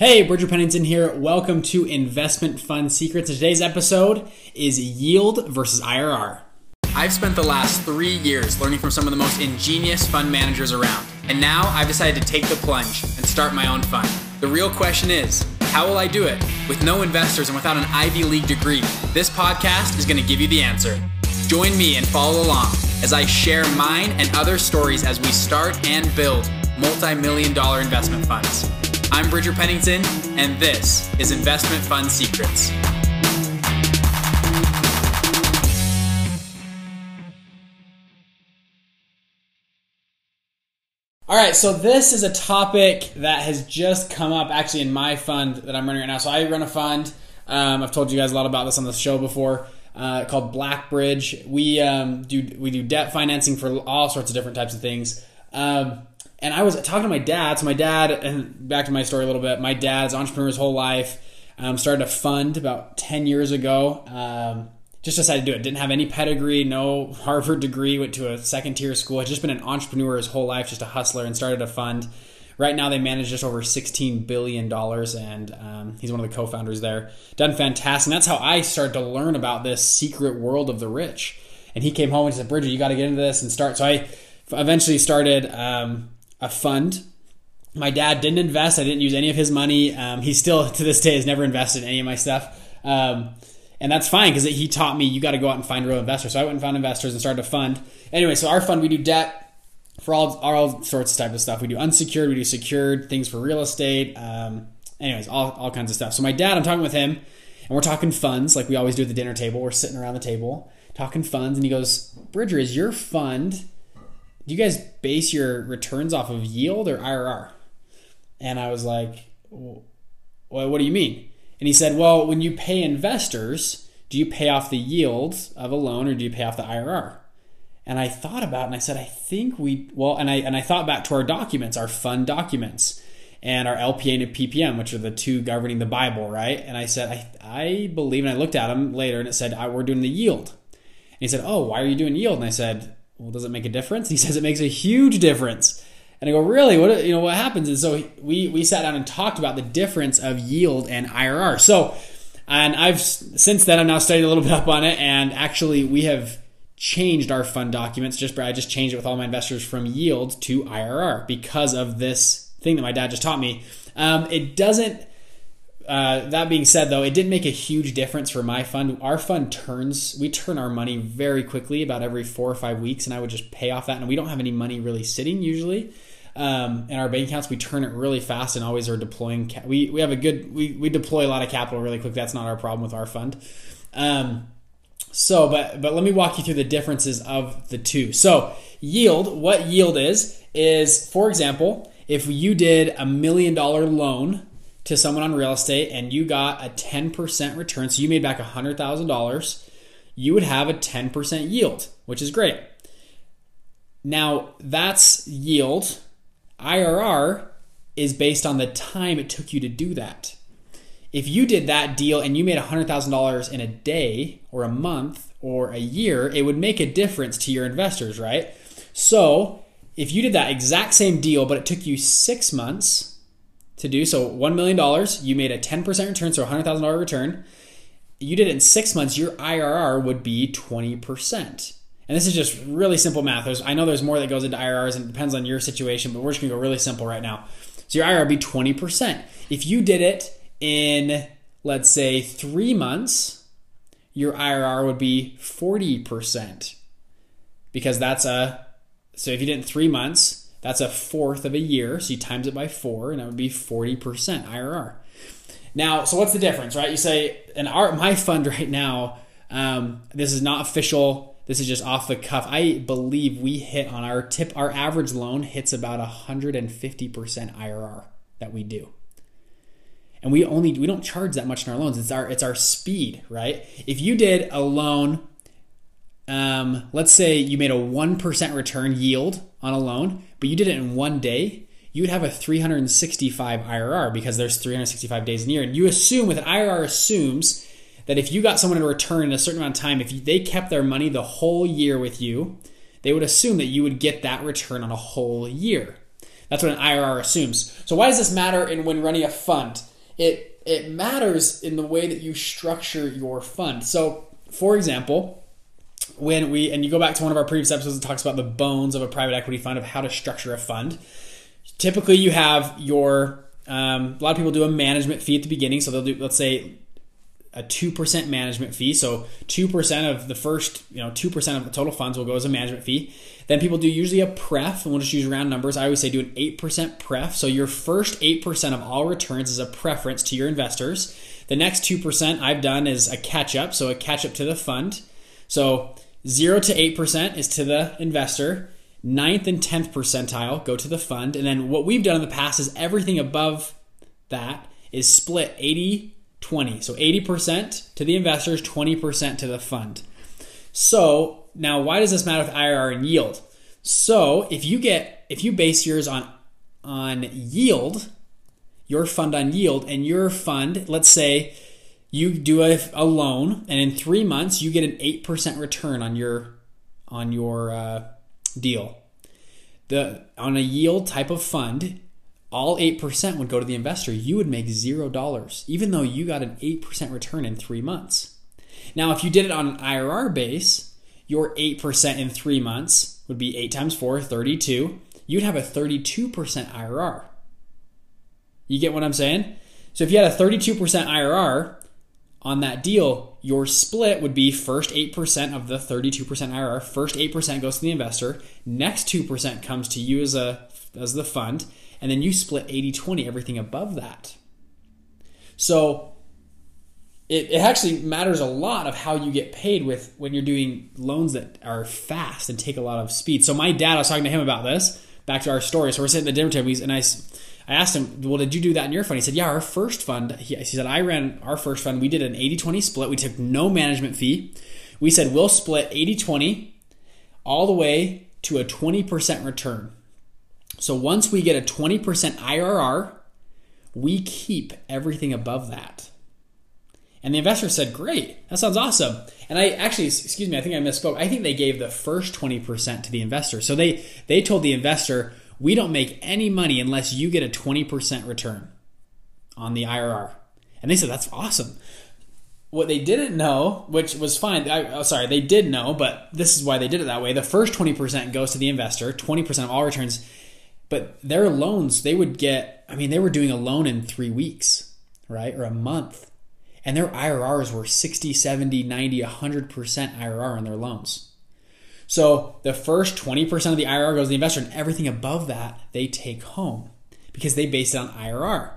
Hey, Bridger Pennington here. Welcome to Investment Fund Secrets. Today's episode is yield versus IRR. I've spent the last three years learning from some of the most ingenious fund managers around, and now I've decided to take the plunge and start my own fund. The real question is, how will I do it? With no investors and without an Ivy League degree, this podcast is going to give you the answer. Join me and follow along as I share mine and other stories as we start and build multi million dollar investment funds. I'm Bridger Pennington, and this is Investment Fund Secrets. All right, so this is a topic that has just come up actually in my fund that I'm running right now. So I run a fund. Um, I've told you guys a lot about this on the show before. Uh, called Blackbridge. We um, do we do debt financing for all sorts of different types of things. Um, and I was talking to my dad. So my dad, and back to my story a little bit. My dad's entrepreneur his whole life. Um, started a fund about ten years ago. Um, just decided to do it. Didn't have any pedigree, no Harvard degree. Went to a second tier school. Had just been an entrepreneur his whole life, just a hustler, and started a fund. Right now, they manage just over $16 billion, and um, he's one of the co founders there. Done fantastic. And that's how I started to learn about this secret world of the rich. And he came home and said, Bridger, you got to get into this and start. So I eventually started um, a fund. My dad didn't invest. I didn't use any of his money. Um, he still, to this day, has never invested in any of my stuff. Um, and that's fine because he taught me you got to go out and find real investors. So I went and found investors and started a fund. Anyway, so our fund, we do debt for all, all sorts of type of stuff. We do unsecured, we do secured, things for real estate. Um, anyways, all, all kinds of stuff. So my dad, I'm talking with him, and we're talking funds like we always do at the dinner table. We're sitting around the table talking funds, and he goes, Bridger, is your fund – you guys base your returns off of yield or IRR? And I was like, well, what do you mean? And he said, well, when you pay investors, do you pay off the yield of a loan or do you pay off the IRR? And I thought about it and I said, I think we, well, and I, and I thought back to our documents, our fund documents and our LPA and PPM, which are the two governing the Bible, right? And I said, I, I believe, and I looked at them later and it said, I, we're doing the yield. And he said, Oh, why are you doing yield? And I said, well, does it make a difference? He says it makes a huge difference. And I go, really? What you know? What happens? And so we we sat down and talked about the difference of yield and IRR. So, and I've since then I'm now studying a little bit up on it, and actually we have changed our fund documents. Just I just changed it with all my investors from yield to IRR because of this thing that my dad just taught me. Um, it doesn't uh, that being said, though, it didn't make a huge difference for my fund. Our fund turns, we turn our money very quickly, about every four or five weeks, and I would just pay off that. And we don't have any money really sitting usually um, in our bank accounts. We turn it really fast and always are deploying. Ca- we we have a good we we deploy a lot of capital really quick. That's not our problem with our fund. Um, so, but but let me walk you through the differences of the two. So, yield. What yield is is, for example, if you did a million dollar loan to someone on real estate and you got a 10% return, so you made back $100,000, you would have a 10% yield, which is great. Now, that's yield. IRR is based on the time it took you to do that. If you did that deal and you made $100,000 in a day or a month or a year, it would make a difference to your investors, right? So, if you did that exact same deal, but it took you six months, to do. So $1 million, you made a 10% return, so a $100,000 return. You did it in six months, your IRR would be 20%. And this is just really simple math. There's, I know there's more that goes into IRRs and it depends on your situation, but we're just gonna go really simple right now. So your IRR would be 20%. If you did it in, let's say, three months, your IRR would be 40%. Because that's a, so if you did it in three months, that's a fourth of a year. So you times it by four, and that would be 40% IRR. Now, so what's the difference, right? You say, and our, my fund right now, um, this is not official. This is just off the cuff. I believe we hit on our tip, our average loan hits about 150% IRR that we do. And we only we don't charge that much in our loans. It's our it's our speed, right? If you did a loan um, let's say you made a 1% return yield on a loan, but you did it in one day, you would have a 365 IRR because there's 365 days in a year. And you assume with an IRR assumes that if you got someone to return in a certain amount of time, if they kept their money the whole year with you, they would assume that you would get that return on a whole year. That's what an IRR assumes. So why does this matter in when running a fund? It it matters in the way that you structure your fund. So, for example, when we and you go back to one of our previous episodes that talks about the bones of a private equity fund of how to structure a fund. Typically, you have your um, a lot of people do a management fee at the beginning, so they'll do let's say a 2% management fee. So 2% of the first, you know, 2% of the total funds will go as a management fee. Then people do usually a pref, and we'll just use round numbers. I always say do an 8% pref. So your first 8% of all returns is a preference to your investors. The next 2% I've done is a catch up, so a catch up to the fund. So 0 to 8% is to the investor. Ninth and 10th percentile go to the fund. And then what we've done in the past is everything above that is split 80 20. So 80% to the investors, 20% to the fund. So now why does this matter with IRR and yield? So if you get if you base yours on on yield, your fund on yield, and your fund, let's say you do a, a loan, and in three months you get an eight percent return on your on your uh, deal. The on a yield type of fund, all 8% would go to the investor. You would make $0, even though you got an 8% return in three months. Now, if you did it on an IRR base, your 8% in three months would be 8 times 4, 32. You'd have a 32% IRR. You get what I'm saying? So if you had a 32% IRR on that deal, your split would be first 8% of the 32% IRR. First 8% goes to the investor. Next 2% comes to you as a as the fund and then you split 80 20 everything above that. So it, it actually matters a lot of how you get paid with when you're doing loans that are fast and take a lot of speed. So my dad, I was talking to him about this. Back to our story. So we're sitting at the dinner table, and I, I asked him, "Well, did you do that in your fund?" He said, "Yeah, our first fund." He, he said, "I ran our first fund. We did an 80-20 split. We took no management fee. We said we'll split 80-20 all the way to a 20% return." So once we get a 20% IRR, we keep everything above that. And the investor said, Great, that sounds awesome. And I actually, excuse me, I think I misspoke. I think they gave the first 20% to the investor. So they, they told the investor, We don't make any money unless you get a 20% return on the IRR. And they said, That's awesome. What they didn't know, which was fine, I, oh, sorry, they did know, but this is why they did it that way. The first 20% goes to the investor, 20% of all returns but their loans, they would get, I mean, they were doing a loan in three weeks, right? Or a month. And their IRRs were 60, 70, 90, 100% IRR on their loans. So the first 20% of the IRR goes to the investor, and everything above that they take home because they base it on IRR,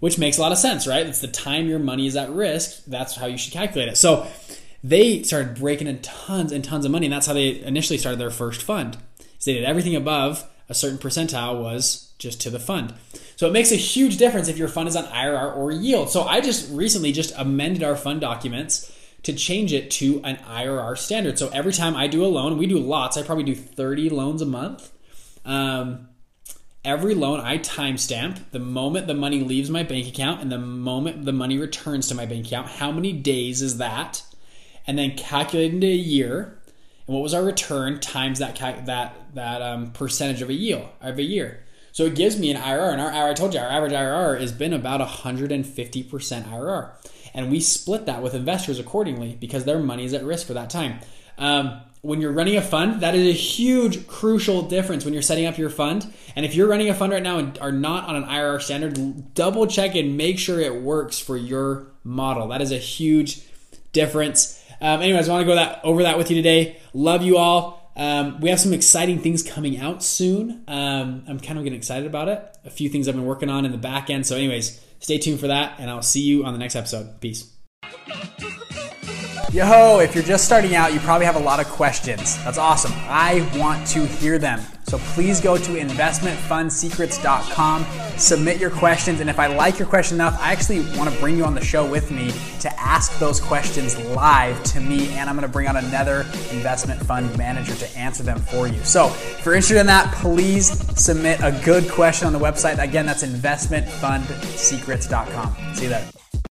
which makes a lot of sense, right? It's the time your money is at risk. That's how you should calculate it. So they started breaking in tons and tons of money, and that's how they initially started their first fund. So they did everything above a certain percentile was just to the fund. So it makes a huge difference if your fund is on IRR or yield. So I just recently just amended our fund documents to change it to an IRR standard. So every time I do a loan, we do lots. I probably do 30 loans a month. Um, every loan I timestamp the moment the money leaves my bank account and the moment the money returns to my bank account. How many days is that? And then calculate into a year and what was our return times that that that um, percentage of a yield of a year. So it gives me an IRR, and our I told you our average IRR has been about 150 percent IRR, and we split that with investors accordingly because their money is at risk for that time. Um, when you're running a fund, that is a huge, crucial difference when you're setting up your fund. And if you're running a fund right now and are not on an IRR standard, double check and make sure it works for your model. That is a huge difference. Um, anyways, I want to go that over that with you today. Love you all. Um, we have some exciting things coming out soon. Um, I'm kind of getting excited about it. A few things I've been working on in the back end. So, anyways, stay tuned for that, and I'll see you on the next episode. Peace. Yo, if you're just starting out, you probably have a lot of questions. That's awesome. I want to hear them. So please go to investmentfundsecrets.com, submit your questions, and if I like your question enough, I actually want to bring you on the show with me to ask those questions live to me, and I'm going to bring on another investment fund manager to answer them for you. So if you're interested in that, please submit a good question on the website. Again, that's investmentfundsecrets.com. See you there.